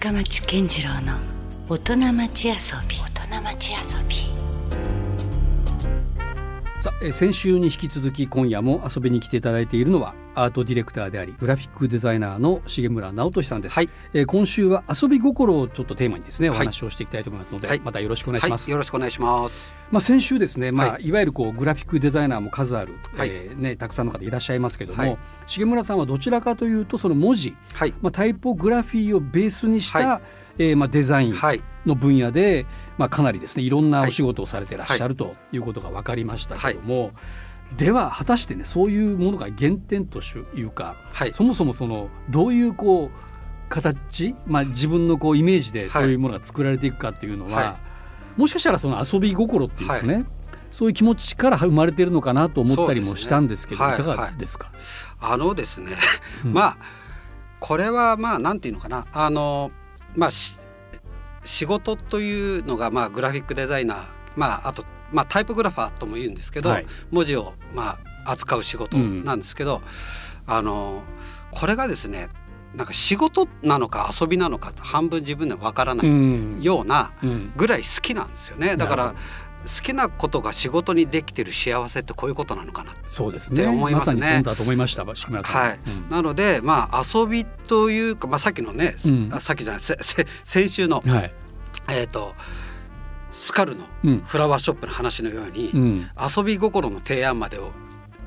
深町健次郎の大人町遊び。大人町遊び。さあ、えー先週に引き続き今夜も遊びに来ていただいているのはアートディレクターでありグラフィックデザイナーの重村直俊さんです、はい。えー今週は遊び心をちょっとテーマにですねおはい。話をしていきたいと思いますので、はい。またよろしくお願いします、はい、よろしくお願いします。まあ、先週ですね、まあ、、はい。わゆるこうグラフィックデザイナーも数ある、はい。えーね、たくさんの方いらっしゃいますけども、はい。重村さんはどちらかというとその文字、はい、まあ、タイポグラフィーをベースにした、はえーまあ、デザインはい、の分野で、まあ、かなりですねいろんなお仕事をされてらっしゃる、ということが分かりましたけども、では果たしてねそういうものが原点というか、はい。そもそもそのどういうこう形、まあ、自分のこうイメージでそういうものが作られていくかっていうのは、はもしかしたらその遊び心っていうかね、そういう気持ちから生まれてるのかなと思ったりもしたんですけどね。いかがですか、あのですね、うん。まあこれはまあなんていうのかな、あのまあし仕事というのがまあグラフィックデザイナー、まああとまあタイポグラファーとも言うんですけど、はい。文字をまあ扱う仕事なんですけど、あのこれがですね、なんか仕事なのか遊びなのか半分自分ではわからなういん。ようなうん。ぐらい好きなんですよね。だから好きなことが仕事にできてる幸せってこういうことなのかなそうですね。って思いますね。さにそうだと思いました。はい。うん。なのでまあ遊びというか、まあ、さっきのね、うん。あさっきじゃないせせ先週の、はい。えー、とスカルのうん。フラワーショップの話のように、うん。遊び心の提案までを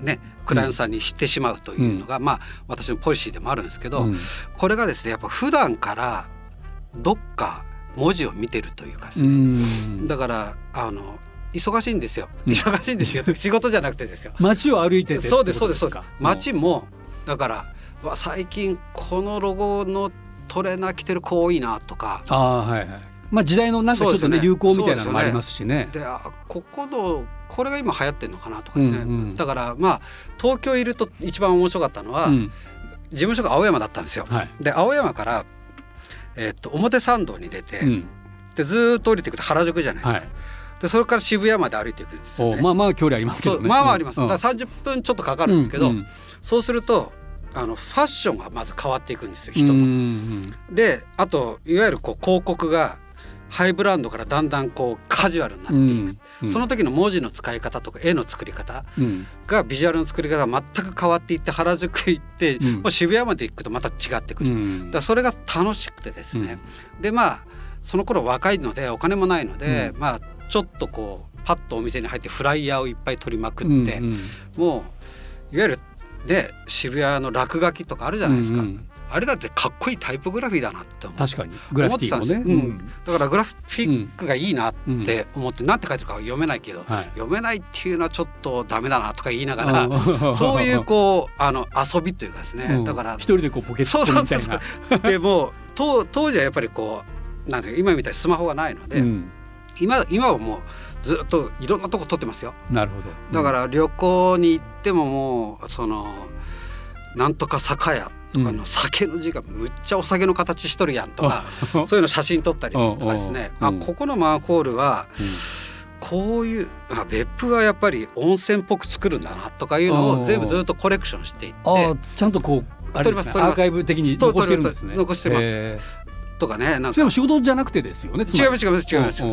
ねクライアントさんに知ってしまうというのが、まあ私のポリシーでもあるんですけど、うん。これがですねやっぱ普段からどっか文字を見てるというかですうね、ん。だからあの忙しいんですよ。うん。忙しいんですよ。仕事じゃなくてですよ。街を歩いててそうですそうですそうです。街もだから最近このロゴのトレーナー着てる子多いなとかああはいはいまあ時代のなんかちょっとねね。流行みたいなのもありますしね。であここのこれが今流行ってんのかなとかですね、うん。うんだからまあ東京いると一番面白かったのは、うん。事務所が青山だったんですよ。はい。で青山から、えっと表参道に出て、うん。でずーっと降りていくと原宿じゃないですか、はい。でそれから渋谷まで歩いていくんですよ、ね。おまあまあ距離ありますけどね。まあまああります、うん。だから30分ちょっとかかるんですけど、うんうん。そうするとあのファッションがまず変わっていくんですようん人も。うん。であといわゆるこう広告がハイブランドからだんだんこうカジュアルになっていく、うん。うんその時の文字の使い方とか絵の作り方うん。がビジュアルの作り方が全く変わっていって原宿行って、うん。もう渋谷まで行くとまた違ってくる、だうん。からそれが楽しくてですね、でまあその頃若いのでお金もないので、うん。まあちょっとこうパッとお店に入ってフライヤーをいっぱい取りまくって、もういわゆるで渋谷の落書きとかあるじゃないですか、うんうんあれだってかっこいいタイポグラフィーだなって思う。確かに。グラフィティもね。うん。だからグラフィックがいいなっうん。て思って、なんて書いてるかは読めないけど、はい。読めないっていうのはちょっとダメだなとか言いながら、うん。そういうこうあの遊びというかですね、うん。だから一人でこうポケットみたいそうな。でもう当当時はやっぱりこうなんていうか今みたいにスマホがないので、うん。今今はもうずっといろんなとこ撮ってますよ。なるほど。だから旅行に行ってももうそのなんとか酒屋とかの酒の字がむっちゃお酒の形しとるやんとか、うん そういうの写真撮ったりとかですね、あここのマンホールはこういうあ別府はやっぱり温泉っぽく作るんだなとかいうのうんを全部ずっとコレクションしていってちゃんとこうあれですねアーカイブ的に残してるんですね。残してます。へとかねなんか。ーでも仕事じゃなくてですよね違います違います違います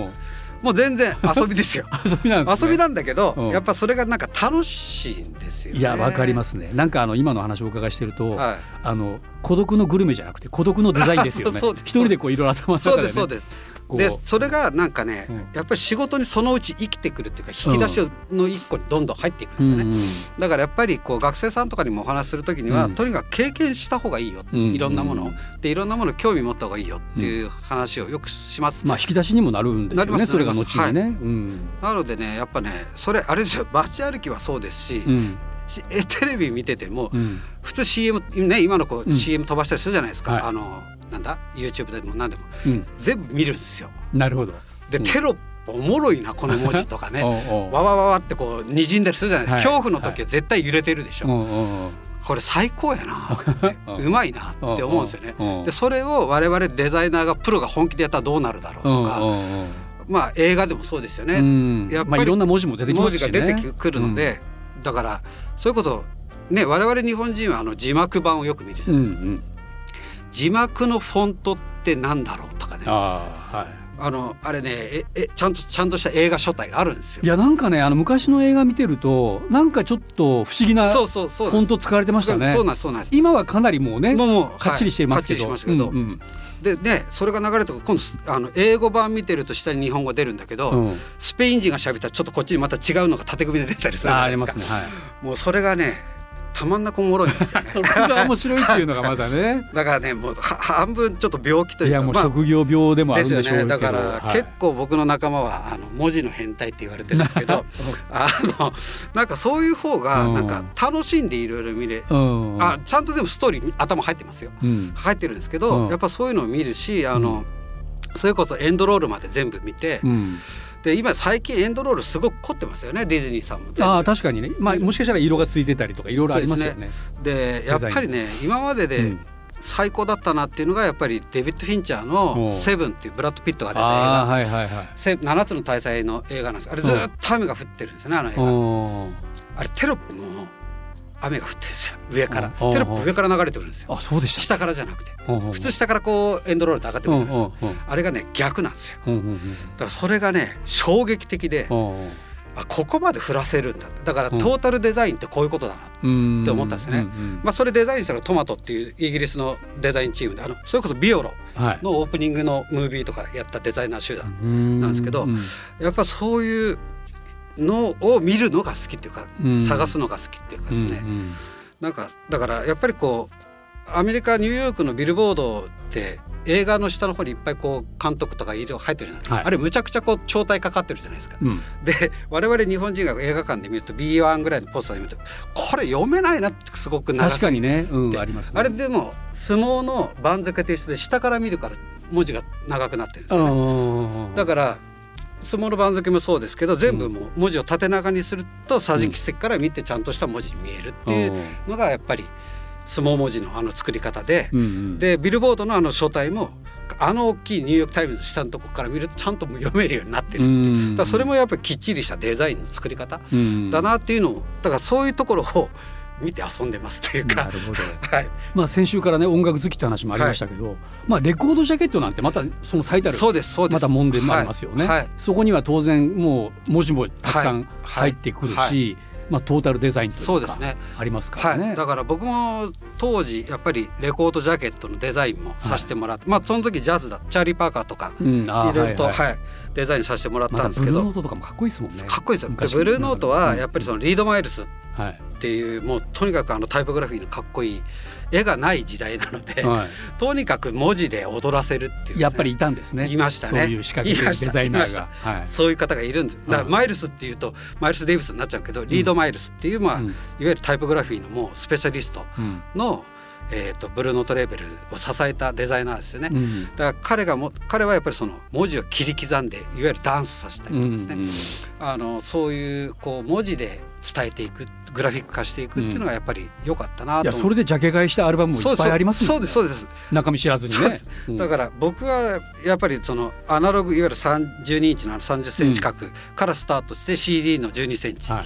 もう全然遊びですよ。遊びなんですね。遊びなんだけど、うん。やっぱそれがなんか楽しいんですよね。いやわかりますすね。なんかあの今の話をお伺いしてると、はい。あの孤独のグルメじゃなくて孤独のデザインですよね。一人でこういろいろ頭の中で、ね、そうですそうですでそれがなんかね、うん。やっぱり仕事にそのうち生きてくるっていうか引き出しの一個にどんどん入っていくんですよね、うんうんだからやっぱりこう学生さんとかにもお話しする時には、うん。とにかく経験した方がいいよ、うんいろんなもの。をでいろんなものに興味持った方がいいよっていう話をよくします、まあ引き出しにもなるんですよねそれが後にね、うん。なのでねやっぱねそれあれですよ。街歩きはそうですし,、テレビ見てても、うん。普通 CM ね今のこうん。う CM 飛ばしたりするじゃないですか、はい。あのなんだ？YouTube でも何でも。うん。全部見るんですよ。なるほど。で、うん。テロップおもろいなこの文字とかね。わわわわってこう滲んだりするじゃない。ですか、はい。恐怖の時は絶対揺れてるでしょ、おうおうおうこれ最高やなうまいなって思うんですよね。うんでそれを我々デザイナーがプロが本気でやったらどうなるだろうとか、まあ映画でもそうですよね、うん。やっぱりまあいろんな文字も出てきま文字すしね。が出てくるので、だからそういうことね我々日本人はあの字幕版をよく見るじゃうなんいですか、うん字幕のフォントっってなんだろうとかね。あーはい。あのあれねええちゃんとちゃんとした映画書体があるんですよ。い。やなんかねあの昔の映画見てるとなんかちょっと不思議なそうそうそうフォント使われてましたね。そうなんそうなんです。今はかなりもうねもうもうかっちりしてますけど、はいかっちりしてますけど、うんうん。でねそれが流れて今度あの英語版見てると下に日本語出るんだけど、うん。スペイン人が喋ったらちょっとこっちにまた違うのが縦組みで出たりするじあゃないですか。ーありますねはい。もうそれがねたまんなくおもろいんですよね。それが面白いっていうのがまだね。だからねもうは半分ちょっと病気というかいやもうまあ職業病でもあるんでしょうけど、ですよね。だから、はい。結構僕の仲間はあの文字の変態って言われてるんですけど あのなんかそういう方がうん。なんか楽しんでいろいろ見れ、うん。あちゃんとでもストーリー頭入ってますよ。うん。入ってるんですけど、うん。やっぱそういうのを見るしあの、それこそエンドロールまで全部見て、うんで今最近エンドロールすごく凝ってますよねディズニーさんもああ確かにね、まあ、もしかしたら色がついてたりとかいろいろありますよね。でやっぱりね今まででうん。最高だったなっていうのがやっぱりデビッド・フィンチャーのう。ん「セブン」っていうブラッド・ピットが出た映画。はいはいはい。せ7つの大祭の映画なんです。あれずっと雨が降ってるんですよねあの映画。あれテロップも雨が降ってるんですよ。上から。うん。テロップ上から流れてくるんですよ。あそうでした。下からじゃなくて。普普通下からこうエンドロールで上がってくうんるじゃないですか。うんうんあれがね逆なんですよ。だからそれがね衝撃的でうんあここまで降らせるんだ。だからうん。トータルデザインってこういうことだな。うん。って思ったんですよね。まあそれデザインしたのがトマトっていうイギリスのデザインチームであのそれこそビオロ。はい。のオープニングのムービーとかやったデザイナー集団ななんですけどやっぱそういうのを見るのが好きっていうか、うん。探すのが好きっていうかですね、うんなんかだからやっぱりこうアメリカニューヨークのビルボードって映画の下の方にいっぱいこう監督とか色入ってるじゃない。ですか、はい。あれむちゃくちゃこう超体かかってるじゃないですか。うん。うんで我々日本人が映画館で見ると B1 ぐらいのポスターで見るとこれ読めないなってすごく長確かにね、うん、でありますね。あれでも相撲の番付と一緒で下から見るから文字が長くなってるんですよね。うん。だから相撲の番付もそうですけど全部もう文字を縦長にすると桟敷席から見てちゃんとした文字に見えるっていうのがやっぱり相撲文字のあの作り方で、うんうん、でビルボードのあの書体もあの大きいニューヨーク・タイムズ下のとこから見るとちゃんと読めるようになってるっていう。うんだそれもやっぱりきっちりしたデザインの作り方うん。だなっていうのをだからそういうところを見て遊んでますというか。なるほど。はい、まあ先週からね音楽好きって話もありましたけど、まあレコードジャケットなんてまたその最たるそうですそうです。また問題もありますよね、はい。はい。そこには当然もう文字もたくさんはい。入ってくるし、はい。まあトータルデザインというかそうですね。ありますからね。はい、だから僕も当時やっぱりレコードジャケットのデザインもさせてもらって、まあその時ジャズだチャーリー・パーカーとかいろいろと、はいはい。はい。デザインさせてもらったんですけど、ノートとかもかっこいいですもんね。かっこいいですよ。ブルーノートはやっぱりそのリード・マイルスっはいていうもうとにかくあのタイポグラフィーのかっこいい絵がない時代なので、はとにかく文字で踊らせるっていうね、やっぱりいたんですね。いましたね。そういう仕掛けデザイナーいがま。はい。そういう方がいるんです。だからはいマイルスっていうとマイルス・デイビスになっちゃうけど、リード・マイルスっていう、まあうん。いわゆるタイポグラフィーのもうスペシャリストうん。の、えー、とブルーノートレーベルを支えたデザイナーですよね。うん。だから彼がも彼はやっぱりその文字を切り刻んでいわゆるダンスさせたりとかですね、うんうんあのそういうこう文字で伝えていくグラフィック化していくっていうのがやっぱり良かったないとや思それでジャケ買いしたアルバムもいっぱいありますもんね。そうですそうです。中身知らずにね。だから僕はやっぱりそのアナログいわゆる32インチの30センチ角からスタートして CD の12センチ、はい。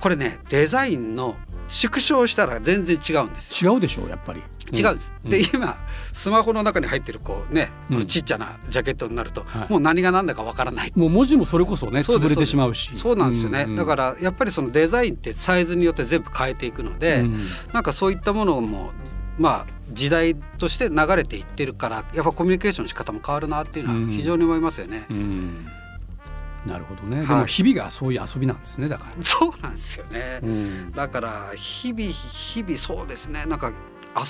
これねデザインの縮小したら全然違うんですよ。違うでしょうやっぱり。違うんです、で今スマホの中に入ってるこうね、ちっちゃなジャケットになると、はい。もう何が何だかわからない。もう文字もそれこそね潰れてしまうし。そうなんですよね、うんだからやっぱりそのデザインってサイズによって全部変えていくので、うん。なんかそういったものもまあ時代として流れていってるからやっぱコミュニケーションの仕方も変わるなっていうのは非常に思いますよね。うんなるほどね。はいでも日々がそういう遊びなんですねだから。そうなんですよね、うんだから日々日々そうですねなんか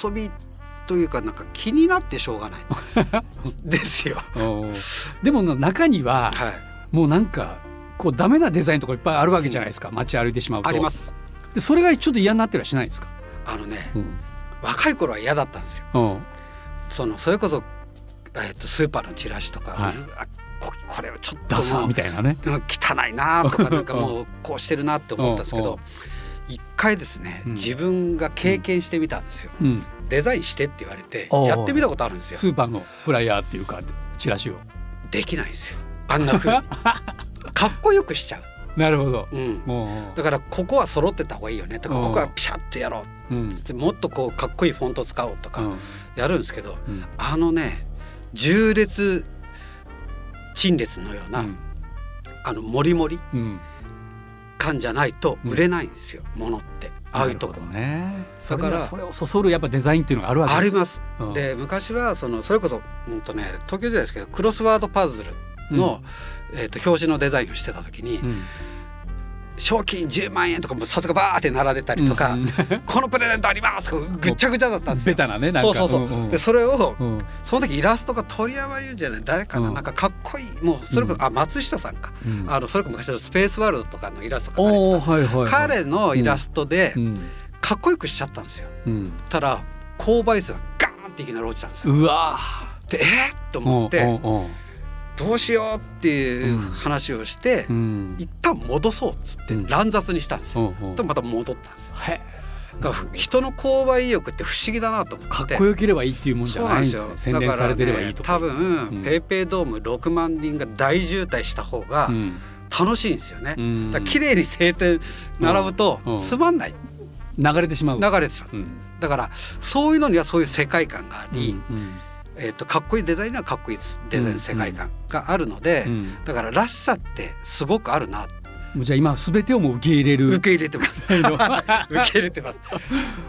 遊びというかなんか気になってしょうがない ですよ。でも中にははい、もうなんかこうダメなデザインとかいっぱいあるわけじゃないですか街歩いてしまうと。あります。でそれがちょっと嫌になってはしないですか。あのねうん若い頃は嫌だったんですよ。うんそのそれこそ、えっとスーパーのチラシとか、はいここれはちょっダサともうみたいなね。うん汚いなとかなんかもうこうしてるなって思ったんですけど一回ですねうん自分が経験してみたんですよ。うん。デザインしてって言われてやってみたことあるんですよ。スーパーのフライヤーっていうかチラシを。できないんですよあんな風に かっこよくしちゃう。なるほど。うんもだからここは揃ってた方がいいよねとかうんここはピシャッとやろうう。うん。ってもっとこうかっこいいフォント使おうとかうんやるんですけどうんあのね重列陳列のような、うん。あのモリモリうん。感じゃないと売れないんですよ、ものって。ああいうとこねそだかられそれをそそるやっぱデザインっていうのがあるわけです。あります、うん。で昔はそのそれこそ、うんとね、東京時代ですけどクロスワードパズルの、えー、と表紙のデザインをしてた時に、うん賞金10万円とかも札がバーって並んでたりとか、うん。このプレゼントありますとかぐっちゃぐちゃだったんですよ。ベタなねなんか。そうそうそう、んん。でそれをうん。その時イラストが鳥山優じゃない？誰かな、うんなんかかっこいいもうそれこそ、うん。あ松下さんか、うん。あのそれこそ昔のスペースワールドとかのイラスト描かれてはいはい彼のイラストでうん。かっこよくしちゃったんですよ。うん。たら購買数がガーンっていきなり落ちたんですよ。うわでえー、とー思ってうんうんうんどうしようっていう話をして、うん。一旦戻そうっつってうん。乱雑にしたんですよ。うんうん。でまた戻ったんですよ。へだから人の購買意欲って不思議だなと思って。かっこよければいいっていうもんじゃないんですね宣伝されてればいいとかだからね、多分、うんペイペイドーム6万人が大渋滞した方がうん。楽しいんですよね。うん。だ綺麗に晴天並ぶとうん。つまんない。流れてしまう。流れてしまう。うん。だからそういうのにはそういう世界観があり、うんえー、とかっこいいデザインにはかっこいいデザインの世界観があるので、うん。だかららしさってすごくあるな。じゃあ今すべてをもう受け入れる。受け入れてます。受け入れてます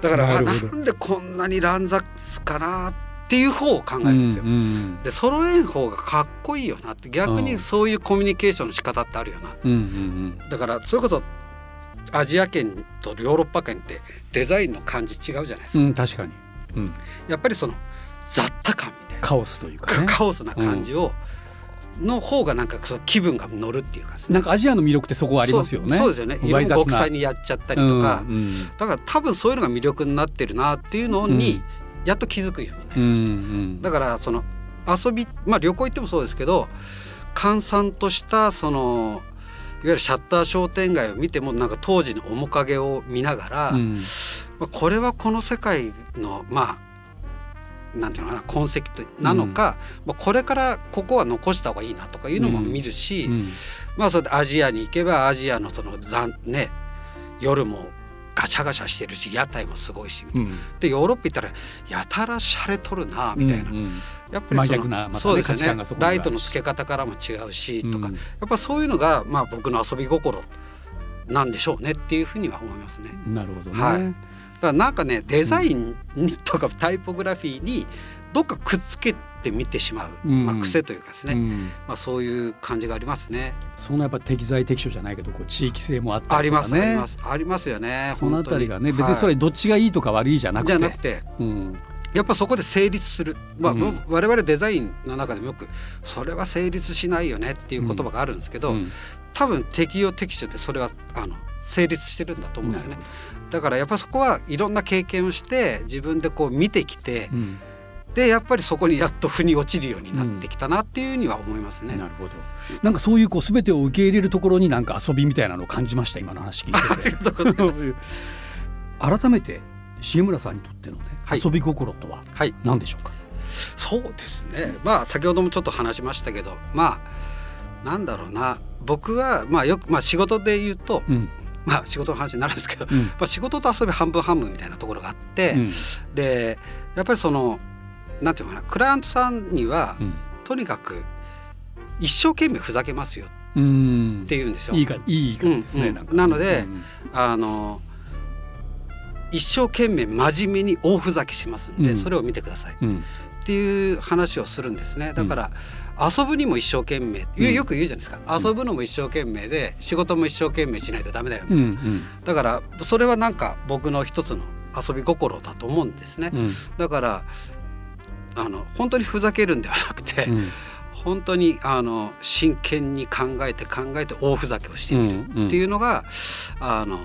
だからあなんでこんなに乱雑かなっていう方を考えるんですよ。うんうんで揃えん方がかっこいいよなって逆にそういうコミュニケーションの仕方ってあるよな。うんうんだからそれこそアジア圏とヨーロッパ圏ってデザインの感じ違うじゃないですか、うんうん確かに。うん。やっぱりその雑多感みたいな。カオスというかね。カオスな感じを、の方がなんかその気分が乗るっていうかねなんかアジアの魅力ってそこはありますよね。そうですよね。色もわい雑な。極彩にやっちゃったりとか、うんうんだから多分そういうのが魅力になってるなっていうのに、やっと気づくようになりうんました、うん。だからその遊びまあ旅行行ってもそうですけど閑散としたそのいわゆるシャッター商店街を見てもなんか当時の面影を見ながら、うん。まあ、これはこの世界のまあなんていうのかな痕跡なのか、まあ、これからここは残した方がいいなとかいうのも見るし、うん。まあそれでアジアに行けばアジアのそのね夜もガシャガシャしてるし屋台もすごいし、うん。でヨーロッパ行ったらやたら洒落とるなみたいな、うんうん。やっぱりそまたねそうです価値観がそこには。あるしライトの付け方からも違うしとか、うん。やっぱそういうのがまあ僕の遊び心なんでしょうねっていうふうには思いますね。なるほどね、はい。だからなんかねデザインに とかタイポグラフィーにどっかくっつけてみてしまう、うん。まあ、癖というかですね、うん。まあ、そういう感じがありますね。そのやっぱ適材適所じゃないけどこう地域性もあったあります、あります。ありますよね。そのあたりがね別にそれどっちがいいとか悪いじゃなくて。じゃなくてうん。やっぱそこで成立する、まあうん。我々デザインの中でもよくそれは成立しないよねっていう言葉があるんですけど、うん。多分適用適所でそれはあの成立してるんだと思うんですよね。だからやっぱそこはいろんな経験をして自分でこう見てきて、うんでやっぱりそこにやっと腑に落ちるようになってきたなっていうふうには思いますね。なるほどなんかそういうこう全てを受け入れるところになんか遊びみたいなのを感じました今の話聞いてて。改めて重村さんにとってのね、はい遊び心とははい、何でしょうか？そうですね。まあ先ほどもちょっと話しましたけど、まあなんだろうな。僕はまあよくまあ仕事で言うと、うんまあ仕事の話になるんですけど、うん。まあ仕事と遊び半分半分みたいなところがあって、うん。でやっぱりそのなんていうのかなクライアントさんには、うん。とにかく一生懸命ふざけますようん。って言うんですよ。いいかいい言い方ですね、うんなんかなのでうんあの一生懸命真面目に大ふざけしますんで、うん。それを見てくださいっうん。ていう話をするんですね。だから、遊ぶにも一生懸命、うん。よく言うじゃないですか。遊ぶのも一生懸命で仕事も一生懸命しないとダメだよ、うんうんだからそれはなんか僕の一つの遊び心だと思うんですね。うん。だからあの本当にふざけるんではなくて、うん。本当にあの真剣に考えて考えて大ふざけをしてみるっていうのが、あの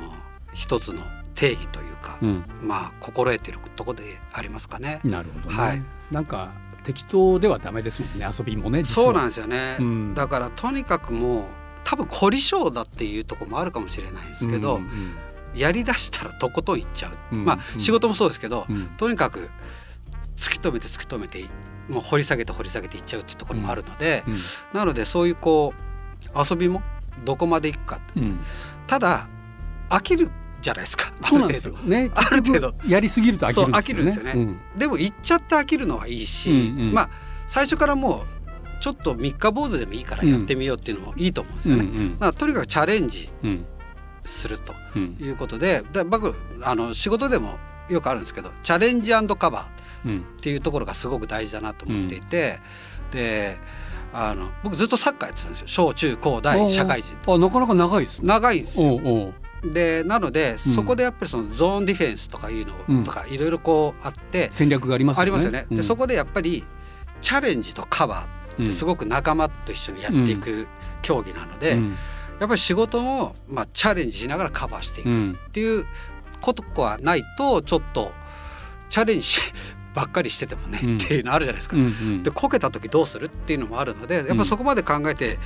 一つの定義というか、うん。まあ心得てるところでありますかね。なるほどね、はい。なんか適当ではダメですもんね遊びもねそうなんですよね、うん。だからとにかくもう多分凝り性だっていうところもあるかもしれないですけど、うんうんやりだしたらとことんいっちゃう、うんまあ仕事もそうですけど、うん。とにかく突き止めて突き止めてもう掘り下げて掘り下げていっちゃうっていうところもあるので、うん。なのでそういうこう遊びもどこまでいくかうん。ただ飽きるじゃないですか。そうなんですよね。ある程度。やりすぎると飽きるんですよね。そう飽きるんですよね。うん。でも行っちゃって飽きるのはいいし、うんうん。まあ最初からもうちょっと三日坊主でもいいからやってみようっていうのもいいと思うんですよね。うんうんだからとにかくチャレンジうん。するとうん。いうことでで僕あの仕事でもよくあるんですけどチャレンジカバーうん。っていうところがすごく大事だなと思っていて、であの僕ずっとサッカーやってたんですよ。小中高大社会人。あなかなか長いですね。長いんですよ。でなのでそこでやっぱりそのゾーンディフェンスとかいうのとかいろいろこうあって、戦略がありますよね。ありますよね。でそここでやっぱりチャレンジとカバーってすごく仲間と一緒にやっていく競技なので、うん。やっぱり仕事もまあチャレンジしながらカバーしていくっうん。ていうことはないとちょっとチャレンジばっかりしててもね、うん。っていうのあるじゃないですか。うんうん。でこけた時どうするっていうのもあるのでやっぱそこまで考えて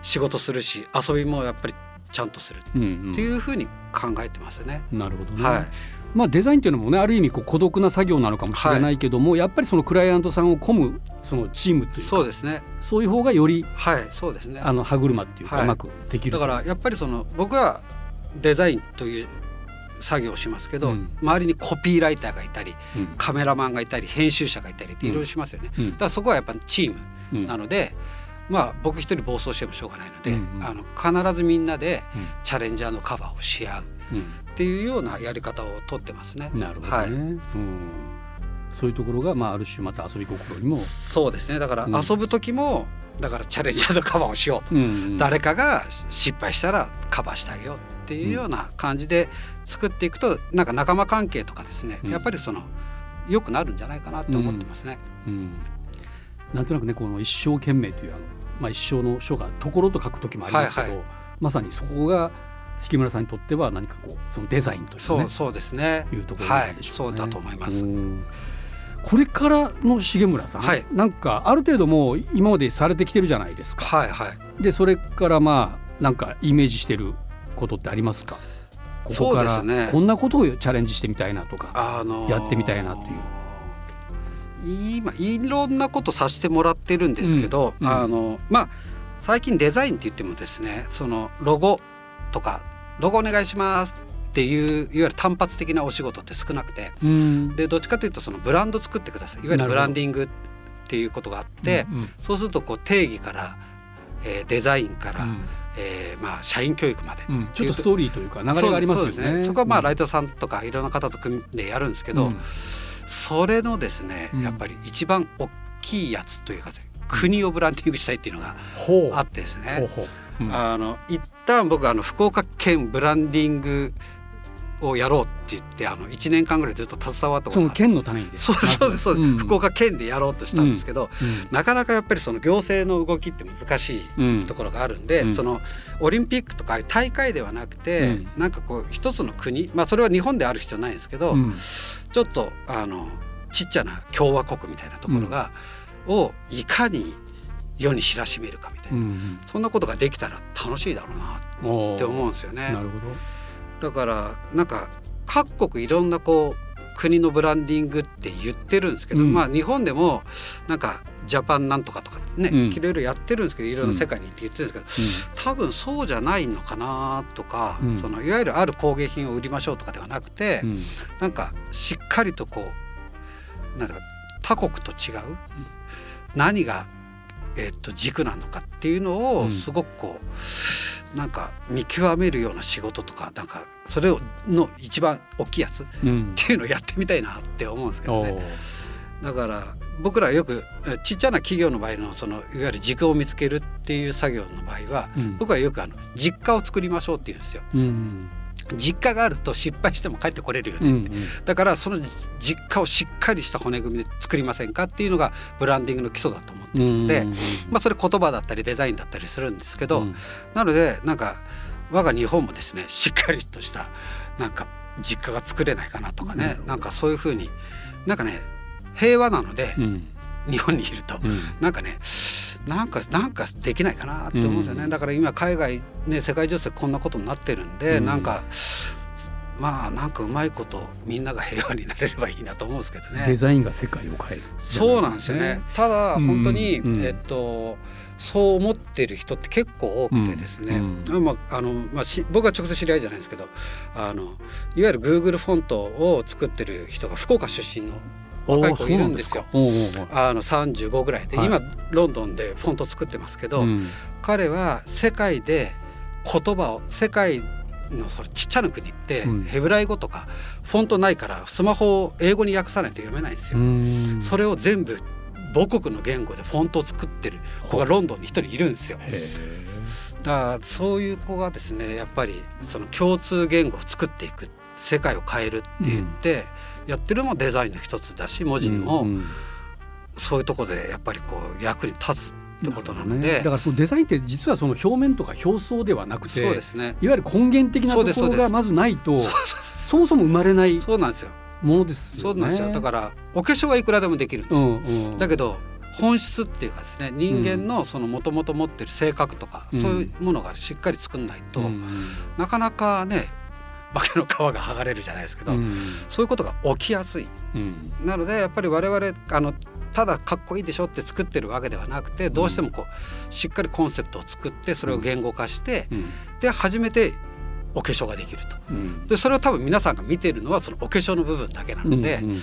仕事するし遊びもやっぱりちゃんとするうんうんっていうふうに考えてますね。なるほどね。はいまあデザインっていうのもねある意味こう孤独な作業なのかもしれないけども、やっぱりそのクライアントさんを込むそのチームというかそうですね。そういう方がよりはい、そうですね。あの歯車っていうかはいうまくできる。だからやっぱりその僕らデザインという作業をしますけど、うん周りにコピーライターがいたりうんカメラマンがいたり編集者がいたりっていろいろしますよね。うんだからそこはやっぱチームうんなので、まあ僕一人暴走してもしょうがないので、うんうん。あの必ずみんなでうん。チャレンジャーのカバーをし合う。っていうようなやり方をとってますね。うんなるほどね。はい。うん。そういうところがまあある種また遊び心にも、そうですね。だからうん。遊ぶ時も、だからチャレンジャーのカバーをしようと、うんうん誰かが失敗したらカバーしてあげようっていうような感じで作っていくとなんか仲間関係とかですね、うん。やっぱりその良くなるんじゃないかなと思ってますね。うん、なんとなくねこの一生懸命というあの、まあ、一生の書がところと書く時もありますけど、はいはいまさにそこが月村さんにとっては何かこうそのデザインというかねそうそうですね。いうところはいなんでしょうね。そうだと思います。うんこれからの重村さん、はいなんかある程度もう今までされてきてるじゃないですか。はいはい。でそれからまあなんかイメージしてることってありますか？ここからこんなことをチャレンジしてみたいなとか。あのーやってみたいなっていう今いろんなことさせてもらってるんですけど、うんうんあのまあ最近デザインって言ってもですねそのロゴとかロゴお願いしますっていういわゆる単発的なお仕事って少なくてうん。でどっちかというとそのブランド作ってください。いわゆるブランディングっていうことがあって、うんうん。そうするとこう定義から、えーデザインから、うん。えーまあ、社員教育まで、うん。ちょっとストーリーというか流れがありますよそうですね。そこはまあライトターさんとかいろんな方と組んでやるんですけど、うんそれのですね、うん。やっぱり一番大きいやつというか国をブランディングしたいっていうのがあってですほうね、ほう。うん。あの一旦僕あの福岡県ブランディングをやろうって言ってあの1年間ぐらいずっと携わったこそのとがあって。県の単位でそうですそうですそうです、ん。福岡県でやろうとしたんですけど、うん。なかなかやっぱりその行政の動きって難しいうん。ところがあるんで、うん。そのオリンピックとか大会ではなくて、うん。なんかこう一つの国まあそれは日本である必要ないんですけど、うん。ちょっとあのちっちゃな共和国みたいなところが、をいかに世に知らしめるかみたいな、うんそんなことができたら楽しいだろうなって思うんですよね。なるほどだからなんか各国いろんなこう国のブランディングって言ってるんですけど、うん。まあ日本でもなんかジャパンなんとかとかね、うん。いろいろやってるんですけどいろんな世界に行って言ってるんですけど、多分そうじゃないのかなとか、うん。そのいわゆるある工芸品を売りましょうとかではなくて、うん。なんかしっかりとこうなんだか他国と違う、何が、えっと軸なのかっていうのうん。をすごくこう、なんか見極めるような仕事とかなんかそれをの一番大きいやつっうんていうのをやってみたいなって思うんですけどおね。ーだから僕らよくえちっちゃな企業の場合のそのいわゆる軸を見つけるっていう作業の場合は、うん僕はよくあの実家を作りましょうって言うんですよ。うん実家があると失敗しても帰ってこれるよね。うんうん。だからその実家をしっかりした骨組みで作りませんかっていうのがブランディングの基礎だと思ってるので、うんまあ、それ言葉だったりデザインだったりするんですけど、うん。なのでなんか我が日本もですねしっかりとしたなんか実家が作れないかなとかねなるほど。なんかそういうふうになんかね平和なので、うん。日本にいると、うん。なんかねなんかなんかできないかなって思うんですよね、うん。だから今海外ね世界情勢こんなことになってるんで、うん。なんかまあなんかうまいことみんなが平和になれればいいなと思うんですけどデね。ザインが世界を変える。そうなんですよね。ただうん本当に、うんえっとそう思ってる人って結構多くてですね、うんまああのまあし僕は直接知り合いじゃないんですけど、あのいわゆる Google フォントを作ってる人が福岡出身の若い子いるんですよ。あの35ぐらいで、はい。今ロンドンでフォント作ってますけど、彼は世界で言葉を世界のそれちっちゃな国って、うん。ヘブライ語とかフォントないからスマホを英語に訳さないと読めないんですうよ。ん。それを全部母国の言語でフォントを作ってる子がロンドンに一人いるんですよ。へだからそういう子がですねやっぱりその共通言語を作っていく世界を変えるって言って、やってるのもデザインの一つだし文ー字にもうんそういうところでやっぱりこう役に立つってことなので、ねだからそのデザインって実はその表面とか表層ではなくてそうですね。いわゆる根源的なところがまずないとそもそも生まれないそうなんですよ。ものですよね。そうなんですよ。だからお化粧はいくらでもできるんです。うんうん、だけど本質っていうかですね人間のそのもともと持ってる性格とか、うんそういうものがしっかり作んないと、うんなかなかね化けの皮が剥がれるじゃないですけど、うん。そういうことが起きやすい。うん。なのでやっぱり我々あのただかっこいいでしょって作ってるわけではなくてどうしてもこうしっかりコンセプトを作ってそれを言語化して、うん。で初めてお化粧ができると。うん。でそれを多分皆さんが見ているのはそのお化粧の部分だけなので、うんうん。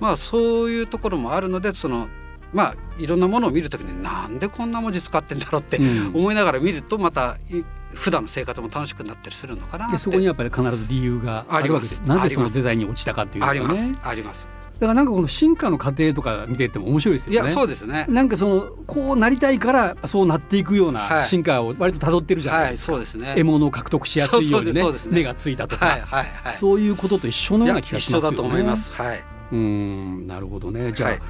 まあそういうところもあるのでそのまあいろんなものを見るときになんでこんな文字使ってんだろうってうん。思いながら見るとまたい普段の生活も楽しくなったりするのかなってでそこにやっぱり必ず理由があるわけでありますなぜそのデザインに落ちたかっていうのがねありますあります。だからなんかこの進化の過程とか見てても面白いですいよね。やそうですね。なんかそのこうなりたいからそうなっていくようはない進化を割と辿ってるじゃなはいいですか。そうですね。獲物を獲得しやすいようにねね 目がついたとか、はいはいはい。そういうことと一緒のような気がしますよね。一緒だと思います。はい。うんなるほどね。じゃあ、はい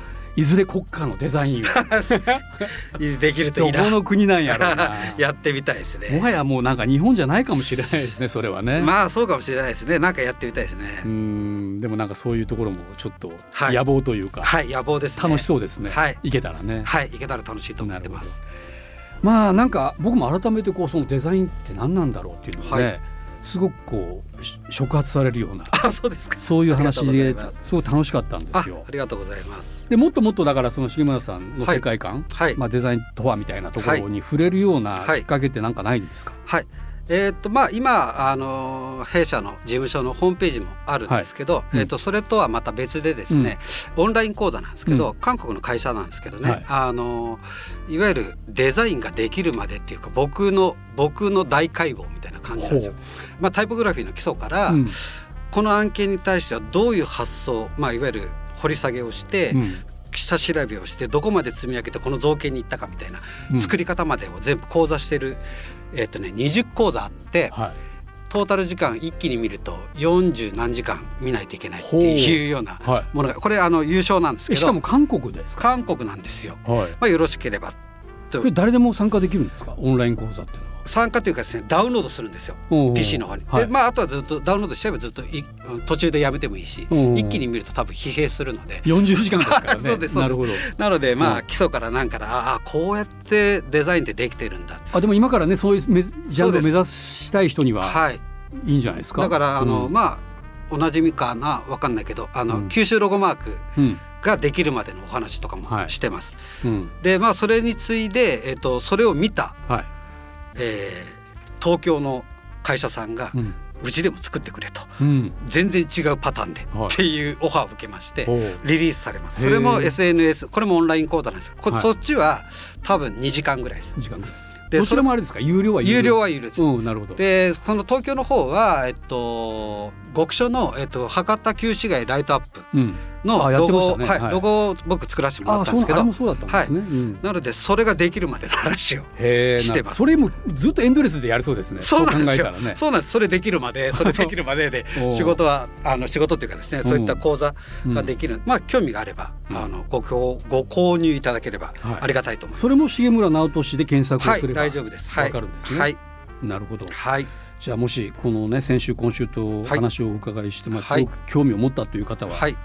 い、ずれ国家のデザインを できるといいなどこ。の国なんやろうな。やってみたいですもね。はやもうなんか日本じゃないかもしれないですねそれはね。まあそうかもしれないですね。なんかやってみたいですね。うんでもなんかそういうところもちょっとはい野望というか、はい野望ですね。楽しそうですね。はいけたらね。はいいけたら楽しいと思ってます。まあなんか僕も改めてこうそのデザインって何なんだろうっていうのがね、はいすごくこうし触発されるようなあそうですか。そういう話です。すごい楽しかったんであすよ。あ。りがとうございます。でもっともっとだからその重村さんの世界観、はい。まあ、デザインとはみたいなところに触れるようなはい。きっかけってなんかないんですか、はい。えーっとまあ今あの弊社の事務所のホームページもあるんですけど、うん。えーっとそれとはまた別でですね、オンライン講座なんですけど、う韓国の会社なんですけどね、はい。あのいわゆるデザインができるまでっていうか僕の僕の大解剖みたいな感じなんですよ。まあタイポグラフィーの基礎から、うん。この案件に対してはどういう発想、まあいわゆる掘り下げをして、うん。下調べをしてどこまで積み上げてこの造形に行ったかみたいな、うん。作り方までを全部講座してる、えっとね、20講座あってはい、トータル時間一気に見ると40何時間見ないといけないっていうようなはい。ものがこれあの優勝なんですけど。えしかも韓国ですか、韓国なんですよ。はい、まあ、よろしければと。誰でも参加できるんですか？オンライン講座っていうのは。参加というかですねダウンロードするんですよ PC の方に。はいでまああとはずっとダウンロードしちゃえばずっとい途中でやめてもいいし一気に見ると多分疲弊するので。40時間ですからね。そうですそうですなるほど。なのでまうんあ基礎からなんからああこうやってデザインってできてるんだあでも今からねそういうめジャンルを目指したい人にははいいいんじゃないですか？だからあの、うんまあおなじみかなわかんないけどあの、うん九州ロゴマークうんができるまでのお話とかもはいしてます。うんでまあそれに次いで、えっとそれを見た、はい。えー東京の会社さんが、ううんちでも作ってくれとうん。全然違うパターンで、はいっていうオファーを受けましてリリースされます。それも SNS これもオンライン講座なんですこはいそっちは多分2時間ぐらいです。時間。でどちらもあれですか？有料は有料は有料です。うんなるほど。でその東京の方は、えっと、極所の、えっと、博多旧市街ライトアップうん。のロゴねはいはい。ロゴを僕作らせてもらあったんですけどそうあれもそうだったんなのでそれができるまでの話を。してます。それもずっとエンドレスでやりそうですね。そうなんですよ。ね。そうなんです。それできるまで それできるまでで仕事はあの仕事っていうかですねそういった講座ができる、まあ興味があれば、うん。あのごごご購入いただければはい。ありがたいと思います。それも重村直俊で検索をはいすれば大丈夫です。はい。わかるんですね。はい。なるほど。はい。じゃあもしこのね先週今週とはい。話をお伺いして、まあはい。興味を持ったという方は、はい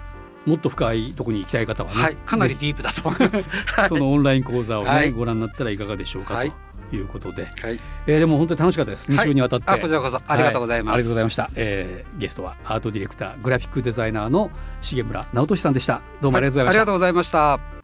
もっと深いところに行きたい方はね、はいかなりぜディープだと思います。ひ そのオンライン講座をね、はい。ご覧になったらいかがでしょうか、はい。ということで、はい。えーでも本当に楽しかったです。2週にわたって、あこちらこそありがとうございます。はありがとうございました、えーゲストはアートディレクターグラフィックデザイナーの重村直俊さんでした。どうもありがとうございました、ありがとうございました